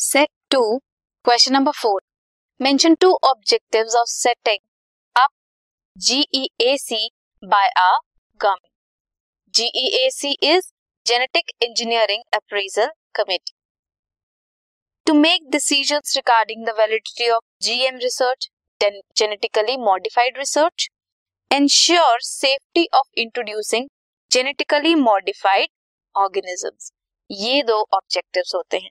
Set two question number four mention two objectives of setting up GEAC by a gummy GEAC is genetic engineering appraisal committee to make decision regarding the validity of GM research genetically modified research ensure safety of introducing genetically modified organisms ये दो objectives होते हैं।